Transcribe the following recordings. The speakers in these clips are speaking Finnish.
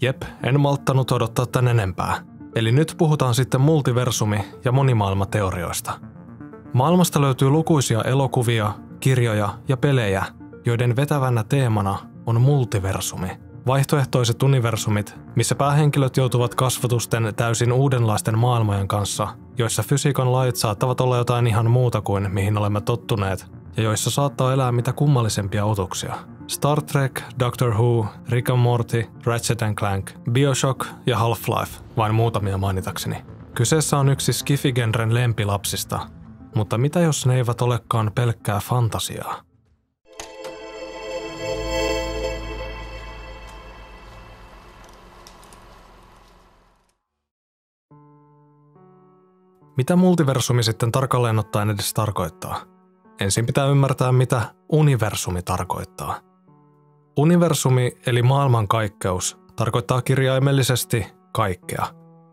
Jep, en malttanut odottaa tän enempää. Eli nyt puhutaan sitten multiversumi- ja monimaailmateorioista. Maailmasta löytyy lukuisia elokuvia, kirjoja ja pelejä, joiden vetävänä teemana on multiversumi. Vaihtoehtoiset universumit, missä päähenkilöt joutuvat kasvatusten täysin uudenlaisten maailmojen kanssa, joissa fysiikan lait saattavat olla jotain ihan muuta kuin mihin olemme tottuneet, ja joissa saattaa elää mitä kummallisempia otuksia. Star Trek, Doctor Who, Rick and Morty, Ratchet and Clank, Bioshock ja Half-Life, vain muutamia mainitakseni. Kyseessä on yksi Skifigenren lempilapsista, mutta mitä jos ne eivät olekaan pelkkää fantasiaa? Mitä multiversumi sitten tarkalleen ottaen edes tarkoittaa? Ensin pitää ymmärtää, mitä universumi tarkoittaa. Universumi eli maailmankaikkeus tarkoittaa kirjaimellisesti kaikkea.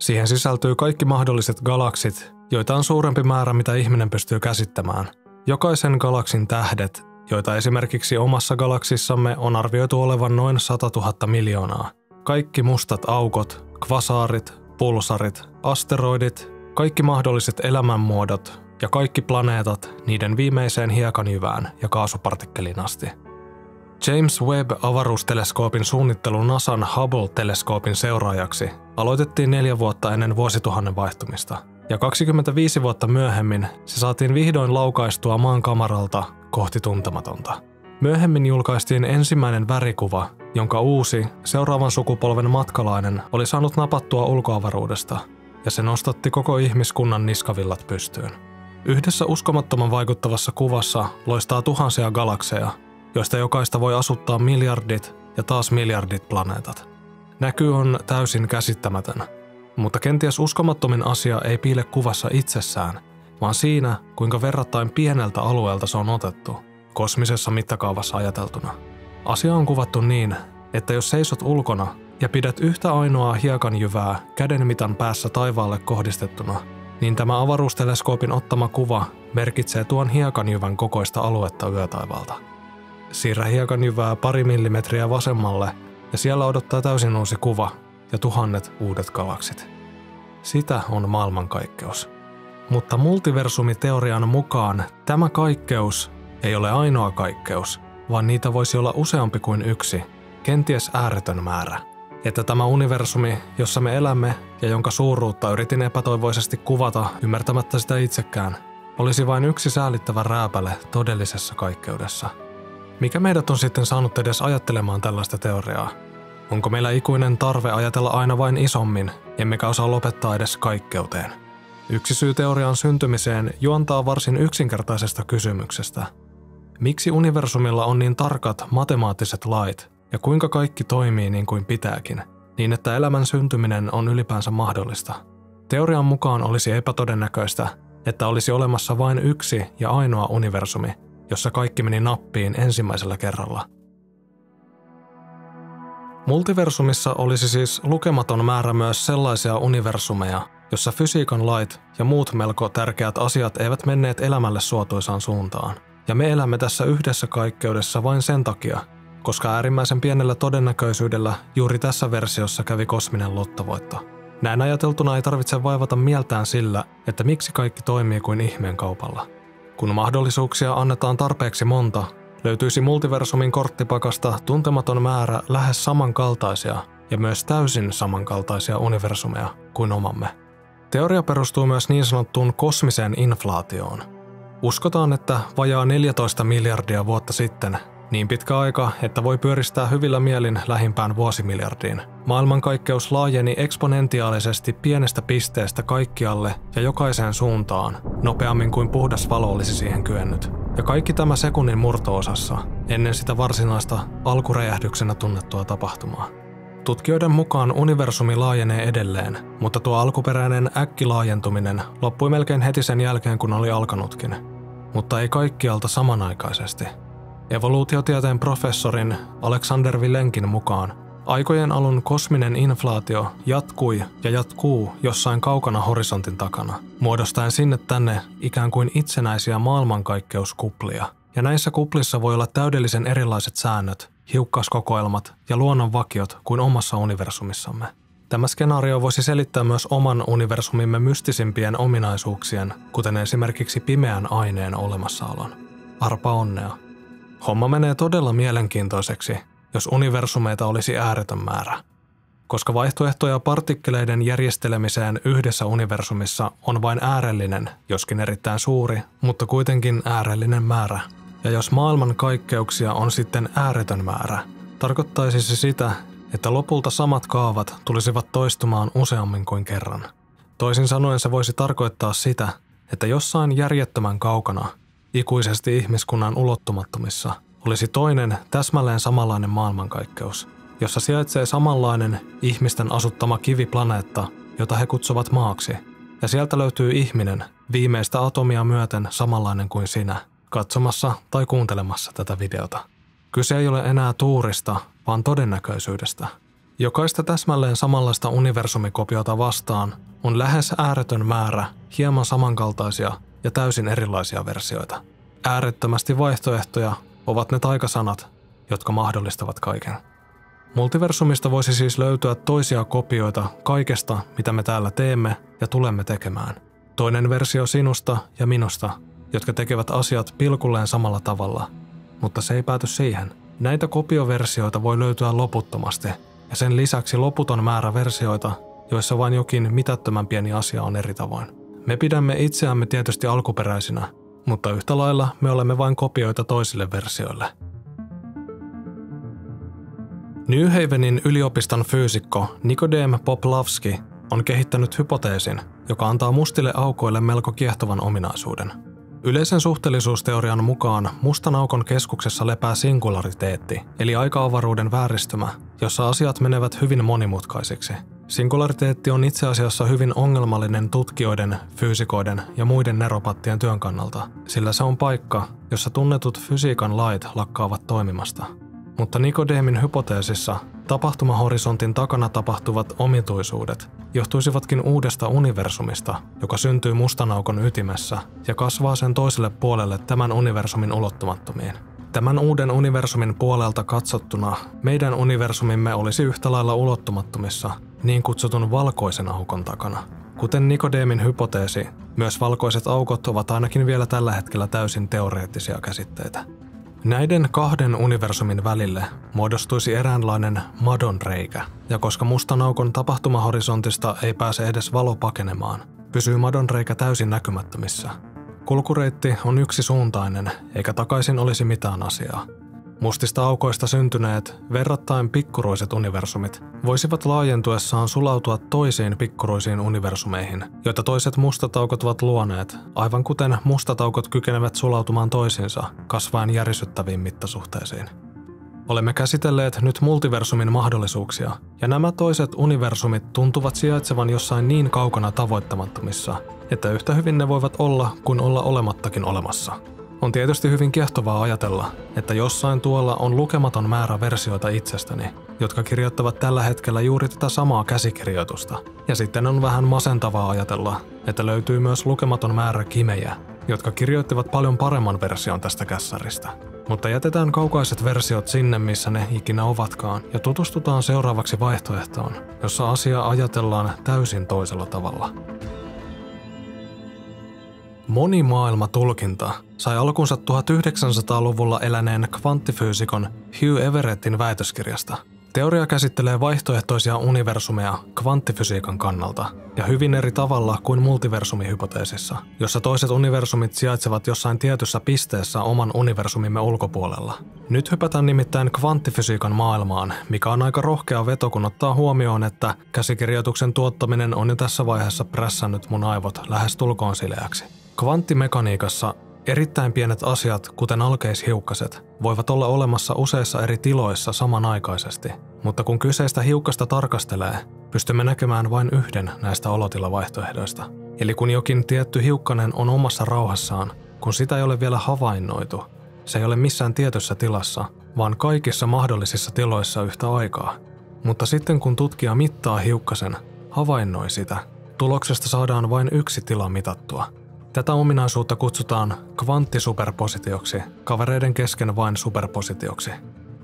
Siihen sisältyy kaikki mahdolliset galaksit, joita on suurempi määrä mitä ihminen pystyy käsittämään. Jokaisen galaksin tähdet, joita esimerkiksi omassa galaksissamme on arvioitu olevan noin 100 000 miljoonaa. Kaikki mustat aukot, kvasaarit, pulsarit, asteroidit, kaikki mahdolliset elämänmuodot ja kaikki planeetat niiden viimeiseen hiekanjyvään ja kaasupartikkelin asti. James Webb-avaruusteleskoopin suunnittelu NASAn Hubble-teleskoopin seuraajaksi aloitettiin neljä vuotta ennen vuosituhannen vaihtumista, ja 25 vuotta myöhemmin se saatiin vihdoin laukaistua maan kamaralta kohti tuntematonta. Myöhemmin julkaistiin ensimmäinen värikuva, jonka uusi, seuraavan sukupolven matkalainen oli saanut napattua ulkoavaruudesta, ja se nostatti koko ihmiskunnan niskavillat pystyyn. Yhdessä uskomattoman vaikuttavassa kuvassa loistaa tuhansia galakseja, joista jokaista voi asuttaa miljardit ja taas miljardit planeetat. Näky on täysin käsittämätön, mutta kenties uskomattomin asia ei piile kuvassa itsessään, vaan siinä, kuinka verrattain pieneltä alueelta se on otettu, kosmisessa mittakaavassa ajateltuna. Asia on kuvattu niin, että jos seisot ulkona ja pidät yhtä ainoaa hiekanjyvää kädenmitan päässä taivaalle kohdistettuna, niin tämä avaruusteleskoopin ottama kuva merkitsee tuon hiekanjyvän kokoista aluetta yötaivalta. Siirrä hiekanjyvää pari millimetriä vasemmalle ja siellä odottaa täysin uusi kuva ja tuhannet uudet galaksit. Sitä on maailmankaikkeus. Mutta multiversumiteorian mukaan tämä kaikkeus ei ole ainoa kaikkeus, vaan niitä voisi olla useampi kuin yksi, kenties ääretön määrä. Että tämä universumi, jossa me elämme ja jonka suuruutta yritin epätoivoisesti kuvata ymmärtämättä sitä itsekään, olisi vain yksi säälittävä rääpäle todellisessa kaikkeudessa – mikä meidät on sitten saanut edes ajattelemaan tällaista teoriaa? Onko meillä ikuinen tarve ajatella aina vain isommin, emmekä osaa lopettaa edes kaikkeuteen? Yksi syy teorian syntymiseen juontaa varsin yksinkertaisesta kysymyksestä. Miksi universumilla on niin tarkat matemaattiset lait ja kuinka kaikki toimii niin kuin pitääkin, niin että elämän syntyminen on ylipäänsä mahdollista? Teorian mukaan olisi epätodennäköistä, että olisi olemassa vain yksi ja ainoa universumi, jossa kaikki meni nappiin ensimmäisellä kerralla. Multiversumissa olisi siis lukematon määrä myös sellaisia universumeja, jossa fysiikan lait ja muut melko tärkeät asiat eivät menneet elämälle suotuisaan suuntaan. Ja me elämme tässä yhdessä kaikkeudessa vain sen takia, koska äärimmäisen pienellä todennäköisyydellä juuri tässä versiossa kävi kosminen lottovoitto. Näin ajateltuna ei tarvitse vaivata mieltään sillä, että miksi kaikki toimii kuin ihmeen kaupalla – kun mahdollisuuksia annetaan tarpeeksi monta, löytyisi multiversumin korttipakasta tuntematon määrä lähes samankaltaisia ja myös täysin samankaltaisia universumeja kuin omamme. Teoria perustuu myös niin sanottuun kosmiseen inflaatioon. Uskotaan, että vajaa 14 miljardia vuotta sitten niin pitkä aika, että voi pyöristää hyvillä mielin lähimpään vuosimiljardiin. Maailmankaikkeus laajeni eksponentiaalisesti pienestä pisteestä kaikkialle ja jokaiseen suuntaan, nopeammin kuin puhdas valo olisi siihen kyennyt. Ja kaikki tämä sekunnin murtoosassa, ennen sitä varsinaista alkuräjähdyksenä tunnettua tapahtumaa. Tutkijoiden mukaan universumi laajenee edelleen, mutta tuo alkuperäinen äkkilaajentuminen loppui melkein heti sen jälkeen, kun oli alkanutkin. Mutta ei kaikkialta samanaikaisesti – Evoluutiotieteen professorin Alexander Vilenkin mukaan aikojen alun kosminen inflaatio jatkui ja jatkuu jossain kaukana horisontin takana, muodostaen sinne tänne ikään kuin itsenäisiä maailmankaikkeuskuplia. Ja näissä kuplissa voi olla täydellisen erilaiset säännöt, hiukkaskokoelmat ja luonnon vakiot kuin omassa universumissamme. Tämä skenaario voisi selittää myös oman universumimme mystisimpien ominaisuuksien, kuten esimerkiksi pimeän aineen olemassaolon. Arpa onnea. Homma menee todella mielenkiintoiseksi, jos universumeita olisi ääretön määrä. Koska vaihtoehtoja partikkeleiden järjestelemiseen yhdessä universumissa on vain äärellinen, joskin erittäin suuri, mutta kuitenkin äärellinen määrä. Ja jos maailman kaikkeuksia on sitten ääretön määrä, tarkoittaisi se sitä, että lopulta samat kaavat tulisivat toistumaan useammin kuin kerran. Toisin sanoen se voisi tarkoittaa sitä, että jossain järjettömän kaukana, ikuisesti ihmiskunnan ulottumattomissa, olisi toinen täsmälleen samanlainen maailmankaikkeus, jossa sijaitsee samanlainen ihmisten asuttama kiviplaneetta, jota he kutsuvat maaksi. Ja sieltä löytyy ihminen, viimeistä atomia myöten samanlainen kuin sinä, katsomassa tai kuuntelemassa tätä videota. Kyse ei ole enää tuurista, vaan todennäköisyydestä. Jokaista täsmälleen samanlaista universumikopiota vastaan on lähes ääretön määrä hieman samankaltaisia ja täysin erilaisia versioita. Äärettömästi vaihtoehtoja ovat ne taikasanat, jotka mahdollistavat kaiken. Multiversumista voisi siis löytyä toisia kopioita kaikesta, mitä me täällä teemme ja tulemme tekemään. Toinen versio sinusta ja minusta, jotka tekevät asiat pilkulleen samalla tavalla. Mutta se ei pääty siihen. Näitä kopioversioita voi löytyä loputtomasti, ja sen lisäksi loputon määrä versioita, joissa vain jokin mitättömän pieni asia on eri tavoin. Me pidämme itseämme tietysti alkuperäisinä, mutta yhtä lailla me olemme vain kopioita toisille versioille – New Havenin yliopiston fyysikko Nikodem Poplavski on kehittänyt hypoteesin, joka antaa mustille aukoille melko kiehtovan ominaisuuden. Yleisen suhteellisuusteorian mukaan mustan aukon keskuksessa lepää singulariteetti, eli aika-avaruuden vääristymä, jossa asiat menevät hyvin monimutkaisiksi. Singulariteetti on itse asiassa hyvin ongelmallinen tutkijoiden, fyysikoiden ja muiden neropattien työn kannalta, sillä se on paikka, jossa tunnetut fysiikan lait lakkaavat toimimasta – mutta Nikodeemin hypoteesissa tapahtumahorisontin takana tapahtuvat omituisuudet johtuisivatkin uudesta universumista, joka syntyy mustan aukon ytimessä ja kasvaa sen toiselle puolelle tämän universumin ulottumattomiin. Tämän uuden universumin puolelta katsottuna meidän universumimme olisi yhtä lailla ulottumattomissa niin kutsutun valkoisen aukon takana. Kuten Nikodeemin hypoteesi, myös valkoiset aukot ovat ainakin vielä tällä hetkellä täysin teoreettisia käsitteitä. Näiden kahden universumin välille muodostuisi eräänlainen madonreikä, ja koska mustan aukon tapahtumahorisontista ei pääse edes valo pakenemaan, pysyy madonreikä täysin näkymättömissä. Kulkureitti on yksisuuntainen, eikä takaisin olisi mitään asiaa. Mustista aukoista syntyneet, verrattain pikkuruiset universumit voisivat laajentuessaan sulautua toisiin pikkuruisiin universumeihin, joita toiset mustat aukot ovat luoneet, aivan kuten mustat aukot kykenevät sulautumaan toisiinsa kasvaen järisyttäviin mittasuhteisiin. Olemme käsitelleet nyt multiversumin mahdollisuuksia, ja nämä toiset universumit tuntuvat sijaitsevan jossain niin kaukana tavoittamattomissa, että yhtä hyvin ne voivat olla kuin olla olemattakin olemassa – on tietysti hyvin kiehtovaa ajatella, että jossain tuolla on lukematon määrä versioita itsestäni, jotka kirjoittavat tällä hetkellä juuri tätä samaa käsikirjoitusta. Ja sitten on vähän masentavaa ajatella, että löytyy myös lukematon määrä kimejä, jotka kirjoittivat paljon paremman version tästä kässäristä. Mutta jätetään kaukaiset versiot sinne, missä ne ikinä ovatkaan, ja tutustutaan seuraavaksi vaihtoehtoon, jossa asia ajatellaan täysin toisella tavalla. Monimaailmatulkinta sai alkunsa 1900-luvulla eläneen kvanttifyysikon Hugh Everettin väitöskirjasta. Teoria käsittelee vaihtoehtoisia universumeja kvanttifysiikan kannalta ja hyvin eri tavalla kuin multiversumihypoteesissa, jossa toiset universumit sijaitsevat jossain tietyssä pisteessä oman universumimme ulkopuolella. Nyt hypätään nimittäin kvanttifysiikan maailmaan, mikä on aika rohkea veto kun ottaa huomioon, että käsikirjoituksen tuottaminen on jo tässä vaiheessa prässännyt mun aivot lähes tulkoon sileäksi. Kvanttimekaniikassa erittäin pienet asiat, kuten alkeishiukkaset, voivat olla olemassa useissa eri tiloissa samanaikaisesti, mutta kun kyseistä hiukkasta tarkastelee, pystymme näkemään vain yhden näistä olotilavaihtoehdoista. Eli kun jokin tietty hiukkanen on omassa rauhassaan, kun sitä ei ole vielä havainnoitu, se ei ole missään tietyssä tilassa, vaan kaikissa mahdollisissa tiloissa yhtä aikaa. Mutta sitten kun tutkija mittaa hiukkasen, havainnoi sitä, tuloksesta saadaan vain yksi tila mitattua – Tätä ominaisuutta kutsutaan kvanttisuperpositioksi, kavereiden kesken vain superpositioksi.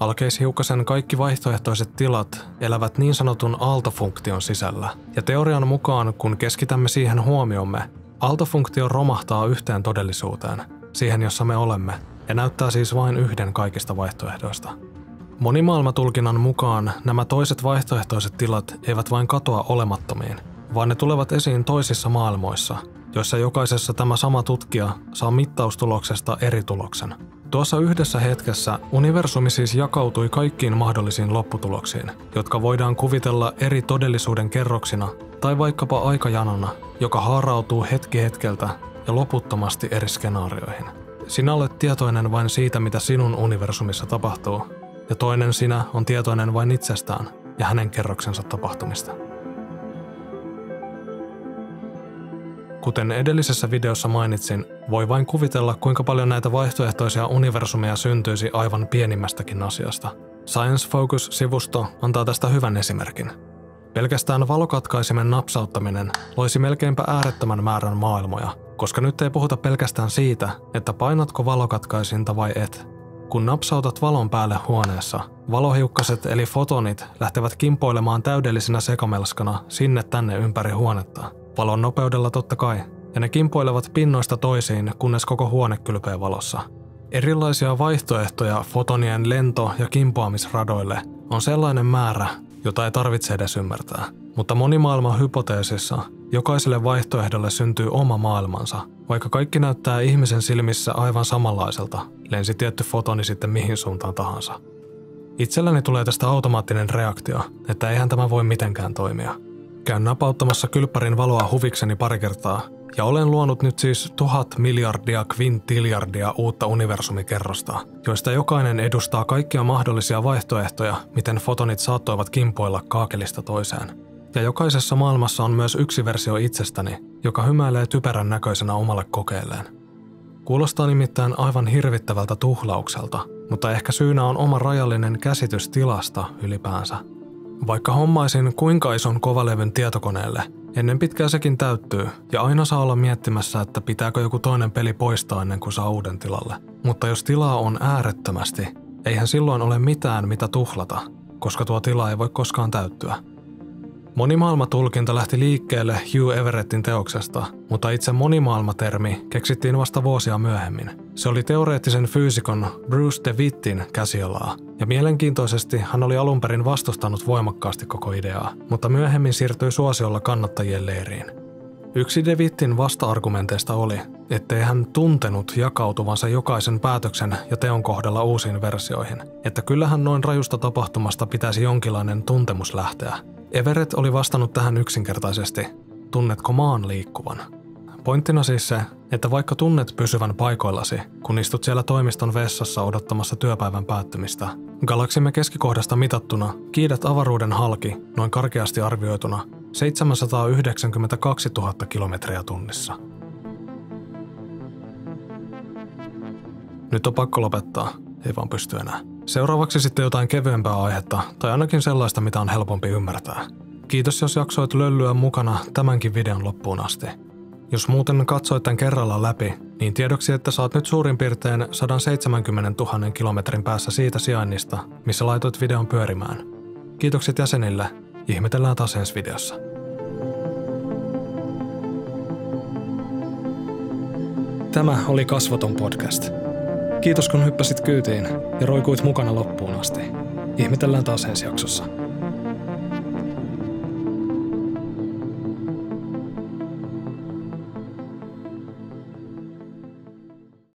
alkeishiukkasen kaikki vaihtoehtoiset tilat elävät niin sanotun aaltofunktion sisällä, ja teorian mukaan kun keskitämme siihen huomiomme, aaltofunktio romahtaa yhteen todellisuuteen, siihen jossa me olemme, ja näyttää siis vain yhden kaikista vaihtoehdoista. Monimaailmatulkinnan mukaan nämä toiset vaihtoehtoiset tilat eivät vain katoa olemattomiin, vaan ne tulevat esiin toisissa maailmoissa, joissa jokaisessa tämä sama tutkija saa mittaustuloksesta eri tuloksen. Tuossa yhdessä hetkessä universumi siis jakautui kaikkiin mahdollisiin lopputuloksiin, jotka voidaan kuvitella eri todellisuuden kerroksina tai vaikkapa aikajanona, joka haarautuu hetki hetkeltä ja loputtomasti eri skenaarioihin. Sinä olet tietoinen vain siitä, mitä sinun universumissa tapahtuu, ja toinen sinä on tietoinen vain itsestään ja hänen kerroksensa tapahtumista. Kuten edellisessä videossa mainitsin, voi vain kuvitella, kuinka paljon näitä vaihtoehtoisia universumeja syntyisi aivan pienimmästäkin asiasta. Science Focus-sivusto antaa tästä hyvän esimerkin. Pelkästään valokatkaisimen napsauttaminen loisi melkeinpä äärettömän määrän maailmoja, koska nyt ei puhuta pelkästään siitä, että painatko valokatkaisinta vai et. Kun napsautat valon päälle huoneessa, valohiukkaset eli fotonit lähtevät kimpoilemaan täydellisenä sekamelskana sinne tänne ympäri huonetta. Valon nopeudella totta kai, ja ne kimpoilevat pinnoista toisiin, kunnes koko huone kylpee valossa. Erilaisia vaihtoehtoja fotonien lento- ja kimpoamisradoille on sellainen määrä, jota ei tarvitse edes ymmärtää. Mutta monimaailman hypoteesissa jokaiselle vaihtoehdolle syntyy oma maailmansa, vaikka kaikki näyttää ihmisen silmissä aivan samanlaiselta, lensi tietty fotoni sitten mihin suuntaan tahansa. Itselläni tulee tästä automaattinen reaktio, että eihän tämä voi mitenkään toimia. Käyn napauttamassa kylppärin valoa huvikseni pari kertaa, ja olen luonut nyt siis tuhat miljardia kvintiljardia uutta universumikerrosta, joista jokainen edustaa kaikkia mahdollisia vaihtoehtoja, miten fotonit saattoivat kimpoilla kaakelista toiseen. Ja jokaisessa maailmassa on myös yksi versio itsestäni, joka hymäilee typerän näköisenä omalle kokeelleen. Kuulostaa nimittäin aivan hirvittävältä tuhlaukselta, mutta ehkä syynä on oma rajallinen käsitys tilasta ylipäänsä. Vaikka hommaisin kuinka ison kovalevyn tietokoneelle, ennen pitkää sekin täyttyy, ja aina saa olla miettimässä, että pitääkö joku toinen peli poistaa ennen kuin saa uuden tilalle. Mutta jos tilaa on äärettömästi, eihän silloin ole mitään mitä tuhlata, koska tuo tila ei voi koskaan täyttyä. Monimaailmatulkinta lähti liikkeelle Hugh Everettin teoksesta, mutta itse monimaailmatermi keksittiin vasta vuosia myöhemmin. Se oli teoreettisen fyysikon Bruce DeWittin käsialaa, ja mielenkiintoisesti hän oli alun perin vastustanut voimakkaasti koko ideaa, mutta myöhemmin siirtyi suosiolla kannattajien leiriin. Yksi DeWittin vasta-argumenteista oli, ettei hän tuntenut jakautuvansa jokaisen päätöksen ja teon kohdalla uusiin versioihin, että kyllähän noin rajusta tapahtumasta pitäisi jonkinlainen tuntemus lähteä, Everett oli vastannut tähän yksinkertaisesti, tunnetko maan liikkuvan? Pointtina siis se, että vaikka tunnet pysyvän paikoillasi, kun istut siellä toimiston vessassa odottamassa työpäivän päättymistä, galaksimme keskikohdasta mitattuna kiidät avaruuden halki, noin karkeasti arvioituna, 792 000 kilometriä tunnissa. Nyt on pakko lopettaa, ei vaan pysty enää. Seuraavaksi sitten jotain kevyempää aihetta, tai ainakin sellaista, mitä on helpompi ymmärtää. Kiitos, jos jaksoit löllyä mukana tämänkin videon loppuun asti. Jos muuten katsoit tämän kerralla läpi, niin tiedoksi, että saat nyt suurin piirtein 170 000 kilometrin päässä siitä sijainnista, missä laitoit videon pyörimään. Kiitokset jäsenille, ihmetellään taas ensi videossa. Tämä oli Kasvoton podcast. Kiitos kun hyppäsit kyytiin ja roikuit mukana loppuun asti. Ihmetellään taas ensi jaksossa.